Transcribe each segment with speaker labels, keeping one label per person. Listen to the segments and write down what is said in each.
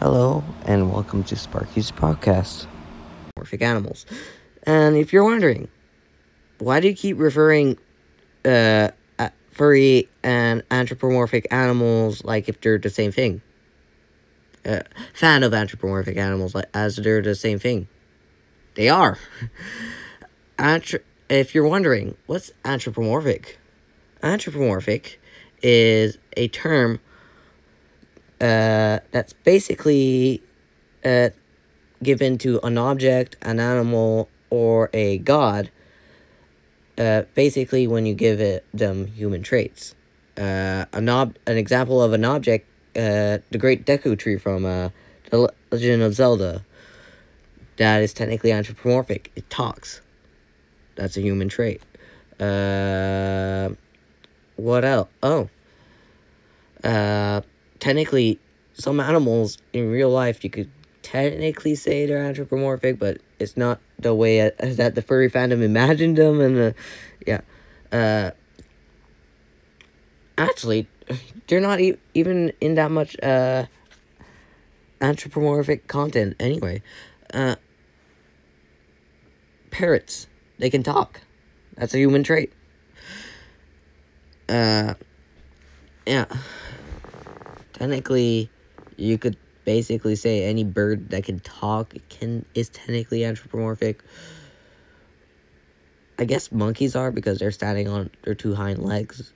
Speaker 1: Hello, and welcome to Sparky's podcast. Morphic animals. And if you're wondering, why do you keep referring uh, furry and anthropomorphic animals like if they're the same thing? Uh, fan of anthropomorphic animals like as they're the same thing. They are. Anthro- if you're wondering, what's anthropomorphic? Anthropomorphic is a term uh, that's basically uh, given to an object, an animal, or a god. Uh, basically, when you give it them human traits. Uh, an ob- an example of an object, uh, the Great Deku Tree from uh, the Legend of Zelda. That is technically anthropomorphic. It talks. That's a human trait. Uh, what else? Oh. Uh, technically, some animals in real life you could technically say they're anthropomorphic, but it's not the way uh, that the furry fandom imagined them, and uh, yeah. Uh, actually, they're not e- even in that much uh, anthropomorphic content anyway. Uh, parrots, they can talk. That's a human trait. Uh, yeah. Technically, you could basically say any bird that can talk can is technically anthropomorphic. I guess monkeys are because they're standing on their two hind legs.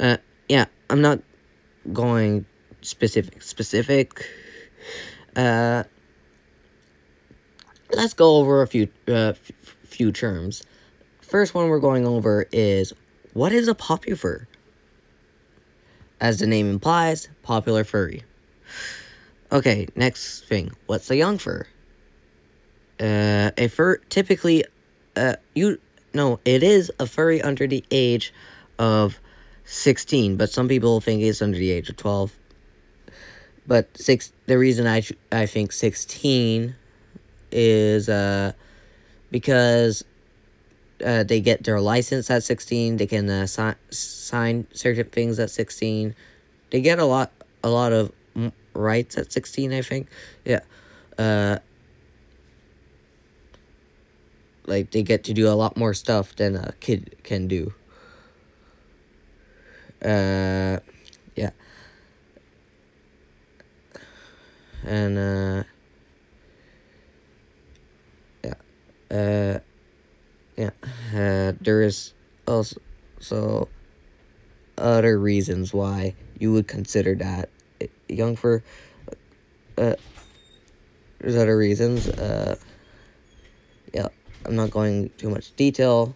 Speaker 1: Uh, yeah, I'm not going specific specific. Uh, let's go over a few uh, f- few terms. First one we're going over is what is a popufur? As the name implies, popular furry. Okay, next thing. What's a young fur? Uh, a fur typically, uh, you no, it is a furry under the age of sixteen, but some people think it's under the age of twelve. But six. The reason I I think sixteen is uh because uh, they get their license at 16 they can uh, si- sign certain things at 16 they get a lot a lot of rights at 16 i think. Yeah. Uh like they get to do a lot more stuff than a kid can do. Uh yeah. And uh yeah. Uh there is also other reasons why you would consider that young fur. Uh, there's other reasons. Uh, yeah, I'm not going too much detail.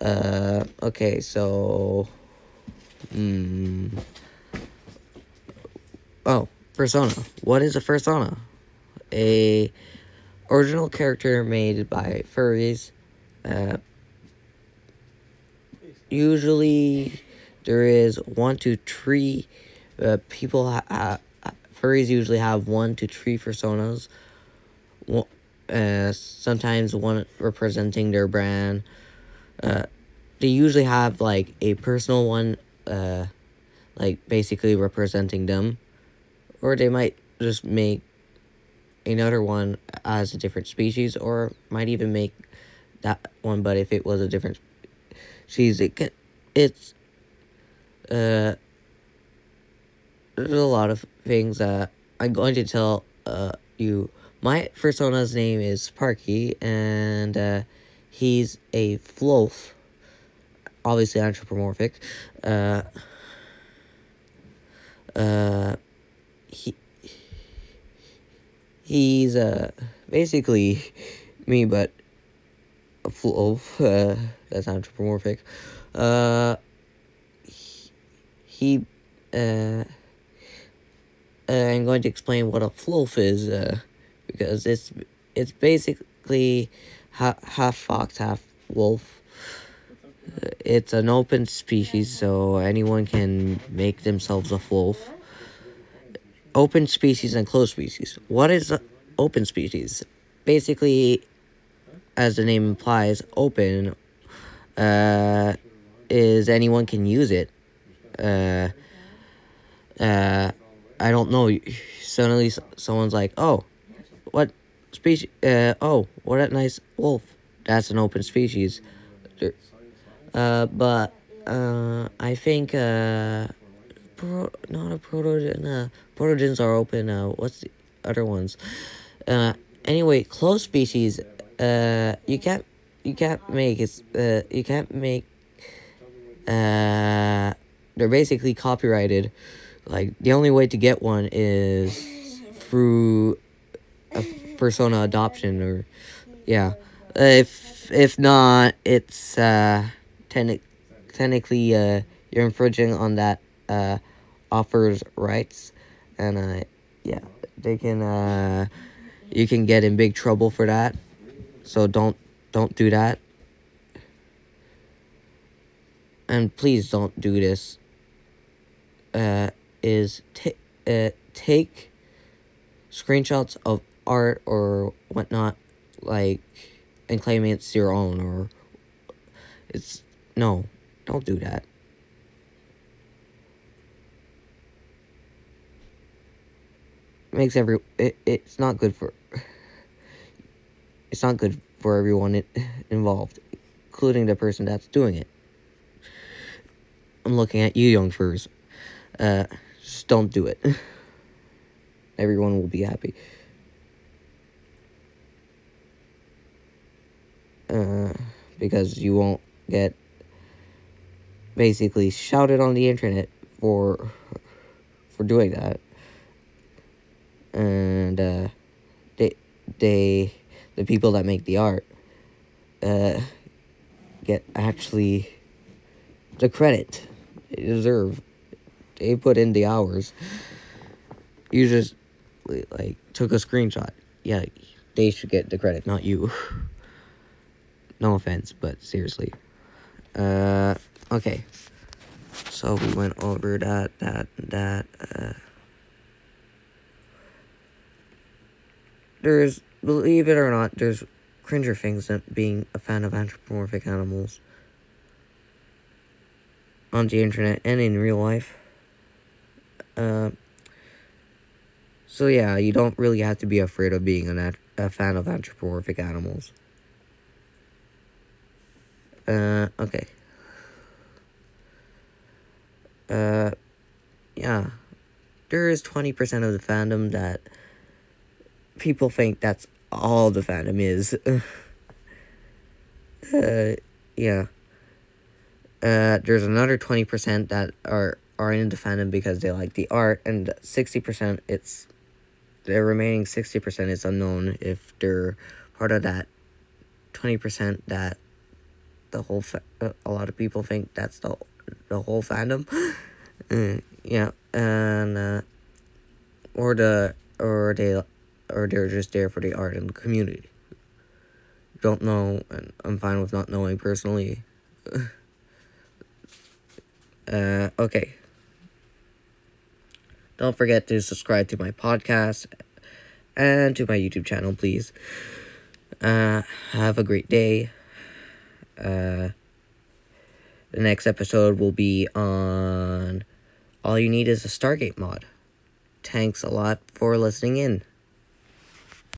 Speaker 1: Uh, okay, so. Hmm. Oh, persona. What is a persona? A original character made by furries uh, usually, there is one to three uh, people. Ha- furries usually have one to three personas. Uh, sometimes one representing their brand. Uh, they usually have like a personal one, uh, like basically representing them, or they might just make another one as a different species, or might even make that one, but if it was a different she's it it's uh there's a lot of things that I'm going to tell uh you. My persona's name is Parky, and uh, he's a floof, obviously anthropomorphic. Uh, uh, he he's uh basically me, but a floaf. Uh, that's anthropomorphic. Uh, he, uh, uh, I'm going to explain what a floaf is, uh, because it's it's basically half, half fox, half wolf. It's an open species, so anyone can make themselves a floaf. Open species and closed species. What is open species? Basically, as the name implies, open uh, is anyone can use it. Uh, uh, I don't know. Suddenly, someone's like, "Oh, what species? Uh, oh, what a nice wolf. That's an open species." Uh, but uh, I think uh, pro, not a protogen. Uh, protogens are open. Uh, what's the other ones? Uh, anyway, closed species. Uh, you can't you can't make it's uh you can't make uh they're basically copyrighted. Like the only way to get one is through a persona adoption or yeah. If if not, it's uh technic- technically uh you're infringing on that uh offer's rights and uh yeah, they can uh you can get in big trouble for that. So don't don't do that. And please don't do this. Uh, is t- uh, take screenshots of art or whatnot, like, and claim it's your own, or it's no, don't do that. makes every it, it's not good for it's not good for everyone involved, including the person that's doing it. I'm looking at you, young furs. Uh, just don't do it. Everyone will be happy. Uh, because you won't get basically shouted on the internet for for doing that. And uh, they they the people that make the art uh, get actually the credit they deserve. They put in the hours. You just like took a screenshot. Yeah, they should get the credit, not you. no offense, but seriously. Uh, okay. So we went over that, that, that. Uh, there's believe it or not, there's cringer things than being a fan of anthropomorphic animals on the internet and in real life. Uh, so yeah, you don't really have to be afraid of being an a fan of anthropomorphic animals. Uh, okay. Uh, yeah. There is 20% of the fandom that people think that's all the fandom is. uh, yeah. Uh, there's another 20% that are, are in the fandom because they like the art, and 60% it's the remaining 60% is unknown if they're part of that 20% that the whole fa- uh, a lot of people think that's the the whole fandom uh, yeah and uh, or the or they or they're just there for the art and the community. Don't know, and I'm fine with not knowing personally. uh, okay. Don't forget to subscribe to my podcast and to my YouTube channel, please. Uh, have a great day. Uh, the next episode will be on All You Need is a Stargate mod. Thanks a lot for listening in.